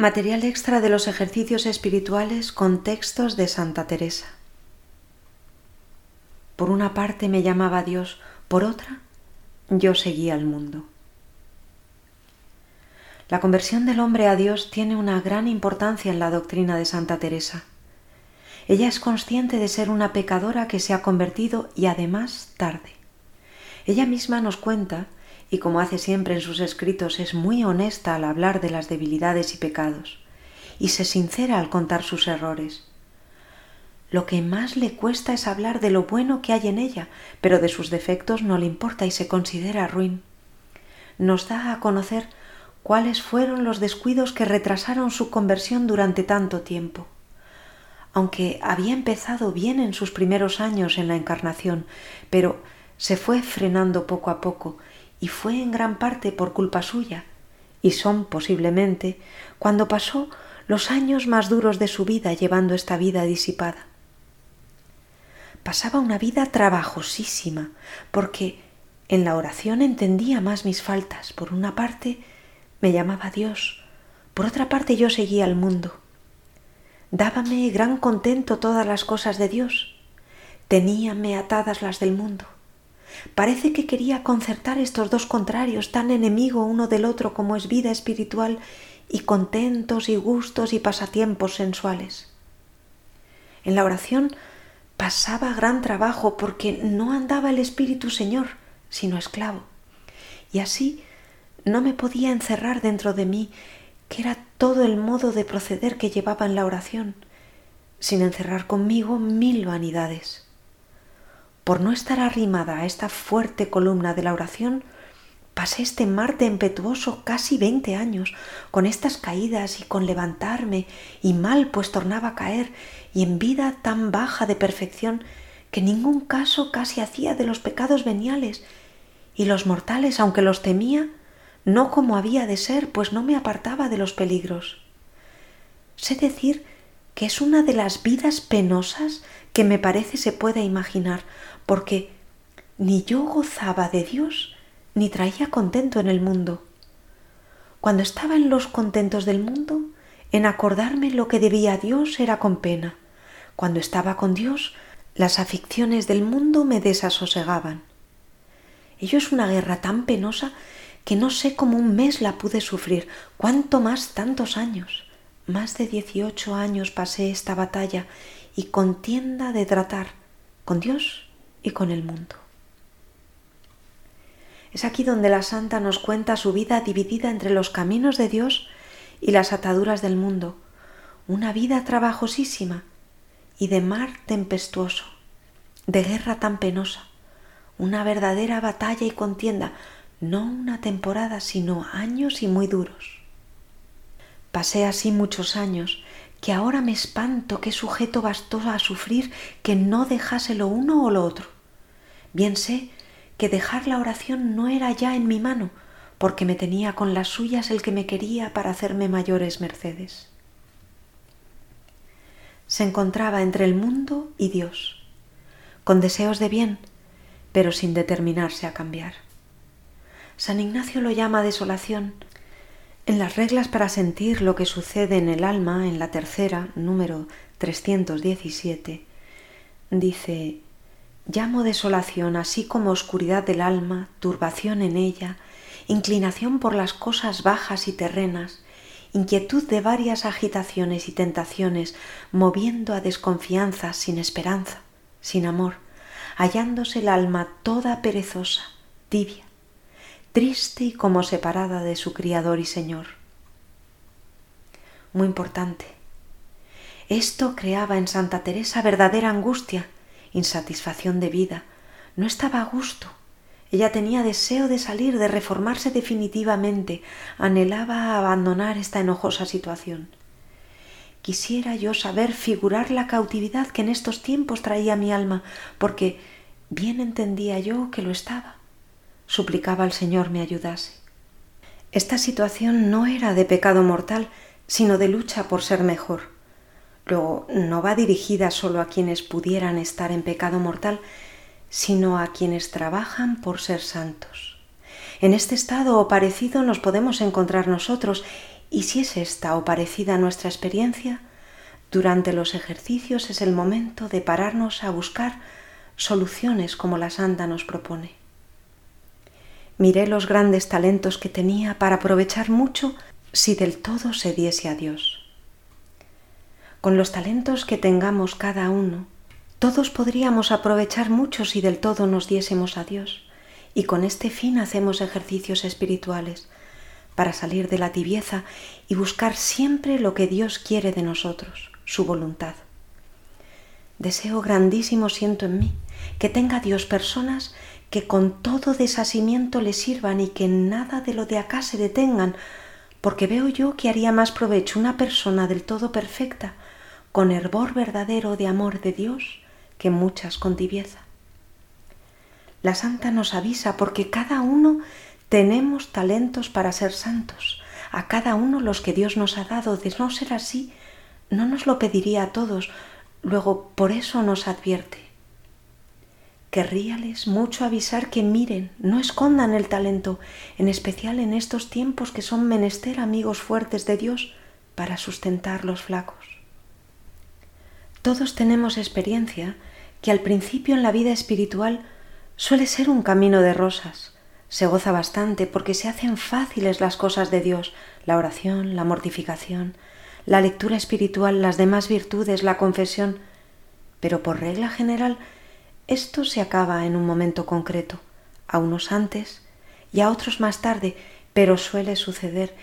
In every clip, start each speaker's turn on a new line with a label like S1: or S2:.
S1: Material extra de los ejercicios espirituales con textos de Santa Teresa. Por una parte me llamaba Dios, por otra yo seguía al mundo. La conversión del hombre a Dios tiene una gran importancia en la doctrina de Santa Teresa. Ella es consciente de ser una pecadora que se ha convertido y además tarde. Ella misma nos cuenta y como hace siempre en sus escritos es muy honesta al hablar de las debilidades y pecados, y se sincera al contar sus errores. Lo que más le cuesta es hablar de lo bueno que hay en ella, pero de sus defectos no le importa y se considera ruin. Nos da a conocer cuáles fueron los descuidos que retrasaron su conversión durante tanto tiempo. Aunque había empezado bien en sus primeros años en la encarnación, pero se fue frenando poco a poco y fue en gran parte por culpa suya, y son posiblemente cuando pasó los años más duros de su vida llevando esta vida disipada. Pasaba una vida trabajosísima, porque en la oración entendía más mis faltas. Por una parte me llamaba Dios, por otra parte yo seguía al mundo. Dábame gran contento todas las cosas de Dios, teníame atadas las del mundo. Parece que quería concertar estos dos contrarios, tan enemigo uno del otro como es vida espiritual y contentos y gustos y pasatiempos sensuales. En la oración pasaba gran trabajo porque no andaba el Espíritu Señor, sino esclavo. Y así no me podía encerrar dentro de mí, que era todo el modo de proceder que llevaba en la oración, sin encerrar conmigo mil vanidades por no estar arrimada a esta fuerte columna de la oración, pasé este Marte impetuoso casi veinte años, con estas caídas y con levantarme, y mal pues tornaba a caer, y en vida tan baja de perfección que ningún caso casi hacía de los pecados veniales, y los mortales, aunque los temía, no como había de ser, pues no me apartaba de los peligros. Sé decir que es una de las vidas penosas que me parece se pueda imaginar, porque ni yo gozaba de Dios ni traía contento en el mundo. Cuando estaba en los contentos del mundo, en acordarme lo que debía a Dios era con pena. Cuando estaba con Dios, las aficiones del mundo me desasosegaban. Ello es una guerra tan penosa que no sé cómo un mes la pude sufrir, cuánto más tantos años. Más de dieciocho años pasé esta batalla y contienda de tratar con Dios y con el mundo. Es aquí donde la santa nos cuenta su vida dividida entre los caminos de Dios y las ataduras del mundo, una vida trabajosísima y de mar tempestuoso, de guerra tan penosa, una verdadera batalla y contienda, no una temporada, sino años y muy duros. Pasé así muchos años que ahora me espanto qué sujeto bastó a sufrir que no dejase lo uno o lo otro. Bien sé que dejar la oración no era ya en mi mano, porque me tenía con las suyas el que me quería para hacerme mayores mercedes. Se encontraba entre el mundo y Dios, con deseos de bien, pero sin determinarse a cambiar. San Ignacio lo llama desolación, en las reglas para sentir lo que sucede en el alma, en la tercera, número 317, dice, llamo desolación así como oscuridad del alma, turbación en ella, inclinación por las cosas bajas y terrenas, inquietud de varias agitaciones y tentaciones, moviendo a desconfianza sin esperanza, sin amor, hallándose el alma toda perezosa, tibia, triste y como separada de su Criador y Señor. Muy importante. Esto creaba en Santa Teresa verdadera angustia, insatisfacción de vida. No estaba a gusto. Ella tenía deseo de salir, de reformarse definitivamente, anhelaba abandonar esta enojosa situación. Quisiera yo saber figurar la cautividad que en estos tiempos traía mi alma, porque bien entendía yo que lo estaba suplicaba al Señor me ayudase. Esta situación no era de pecado mortal, sino de lucha por ser mejor. Luego, no va dirigida solo a quienes pudieran estar en pecado mortal, sino a quienes trabajan por ser santos. En este estado o parecido nos podemos encontrar nosotros Y si es esta o parecida nuestra experiencia, durante los ejercicios es el momento de pararnos a buscar soluciones como la santa nos propone. Miré los grandes talentos que tenía para aprovechar mucho si del todo se diese a Dios. Con los talentos que tengamos cada uno, todos podríamos aprovechar mucho si del todo nos diésemos a Dios, y con este fin hacemos ejercicios espirituales para salir de la tibieza y buscar siempre lo que Dios quiere de nosotros, su voluntad. Deseo grandísimo siento en mí que tenga Dios personas que con todo desasimiento le sirvan y que nada de lo de acá se detengan, porque veo yo que haría más provecho una persona del todo perfecta, con hervor verdadero de amor de Dios, que muchas con tibieza. La santa nos avisa porque cada uno tenemos talentos para ser santos, a cada uno los que Dios nos ha dado, de no ser así, no nos lo pediría a todos, luego por eso nos advierte Querríales mucho avisar que miren, no escondan el talento, en especial en estos tiempos que son menester amigos fuertes de Dios para sustentar los flacos. Todos tenemos experiencia que al principio en la vida espiritual suele ser un camino de rosas. Se goza bastante porque se hacen fáciles las cosas de Dios, la oración, la mortificación, la lectura espiritual, las demás virtudes, la confesión, pero por regla general esto se acaba en un momento concreto, a unos antes y a otros más tarde, pero suele suceder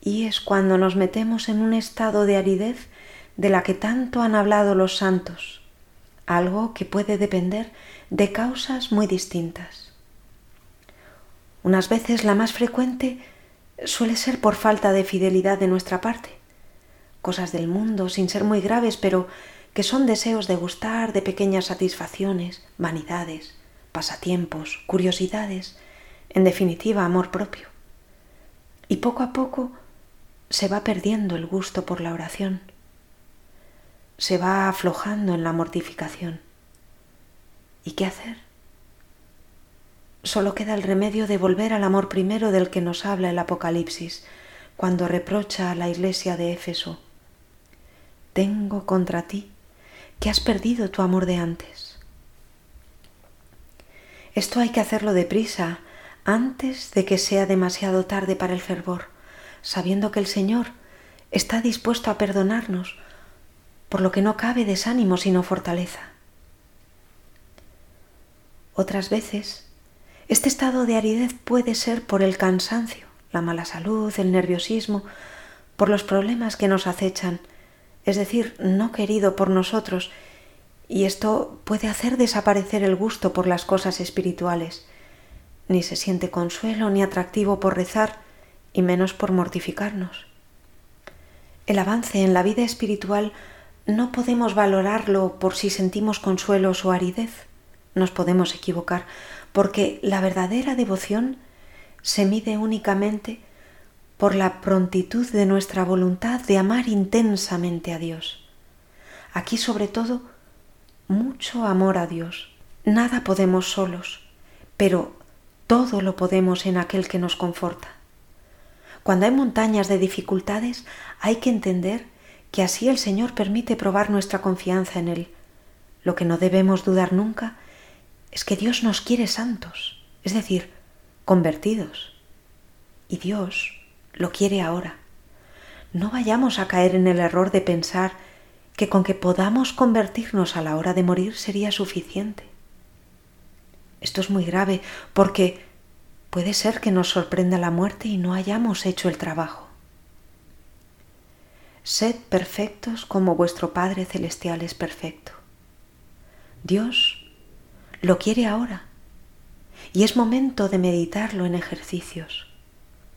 S1: y es cuando nos metemos en un estado de aridez de la que tanto han hablado los santos, algo que puede depender de causas muy distintas. Unas veces la más frecuente suele ser por falta de fidelidad de nuestra parte, cosas del mundo sin ser muy graves, pero que son deseos de gustar de pequeñas satisfacciones, vanidades, pasatiempos, curiosidades, en definitiva amor propio. Y poco a poco se va perdiendo el gusto por la oración, se va aflojando en la mortificación. ¿Y qué hacer? Solo queda el remedio de volver al amor primero del que nos habla el Apocalipsis, cuando reprocha a la iglesia de Éfeso, tengo contra ti que has perdido tu amor de antes. Esto hay que hacerlo deprisa, antes de que sea demasiado tarde para el fervor, sabiendo que el Señor está dispuesto a perdonarnos, por lo que no cabe desánimo sino fortaleza. Otras veces, este estado de aridez puede ser por el cansancio, la mala salud, el nerviosismo, por los problemas que nos acechan es decir, no querido por nosotros, y esto puede hacer desaparecer el gusto por las cosas espirituales. Ni se siente consuelo ni atractivo por rezar, y menos por mortificarnos. El avance en la vida espiritual no podemos valorarlo por si sentimos consuelos o aridez. Nos podemos equivocar, porque la verdadera devoción se mide únicamente por la prontitud de nuestra voluntad de amar intensamente a Dios. Aquí sobre todo, mucho amor a Dios. Nada podemos solos, pero todo lo podemos en aquel que nos conforta. Cuando hay montañas de dificultades, hay que entender que así el Señor permite probar nuestra confianza en Él. Lo que no debemos dudar nunca es que Dios nos quiere santos, es decir, convertidos. Y Dios lo quiere ahora. No vayamos a caer en el error de pensar que con que podamos convertirnos a la hora de morir sería suficiente. Esto es muy grave porque puede ser que nos sorprenda la muerte y no hayamos hecho el trabajo. Sed perfectos como vuestro Padre Celestial es perfecto. Dios lo quiere ahora y es momento de meditarlo en ejercicios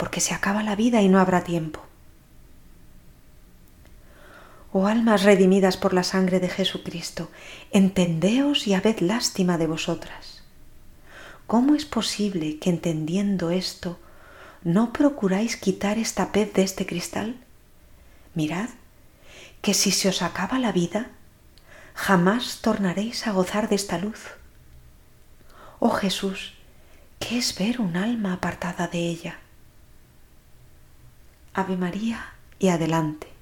S1: porque se acaba la vida y no habrá tiempo. Oh almas redimidas por la sangre de Jesucristo, entendeos y habed lástima de vosotras. ¿Cómo es posible que entendiendo esto no procuráis quitar esta pez de este cristal? Mirad, que si se os acaba la vida, jamás tornaréis a gozar de esta luz. Oh Jesús, ¿qué es ver un alma apartada de ella? Ave María, y adelante.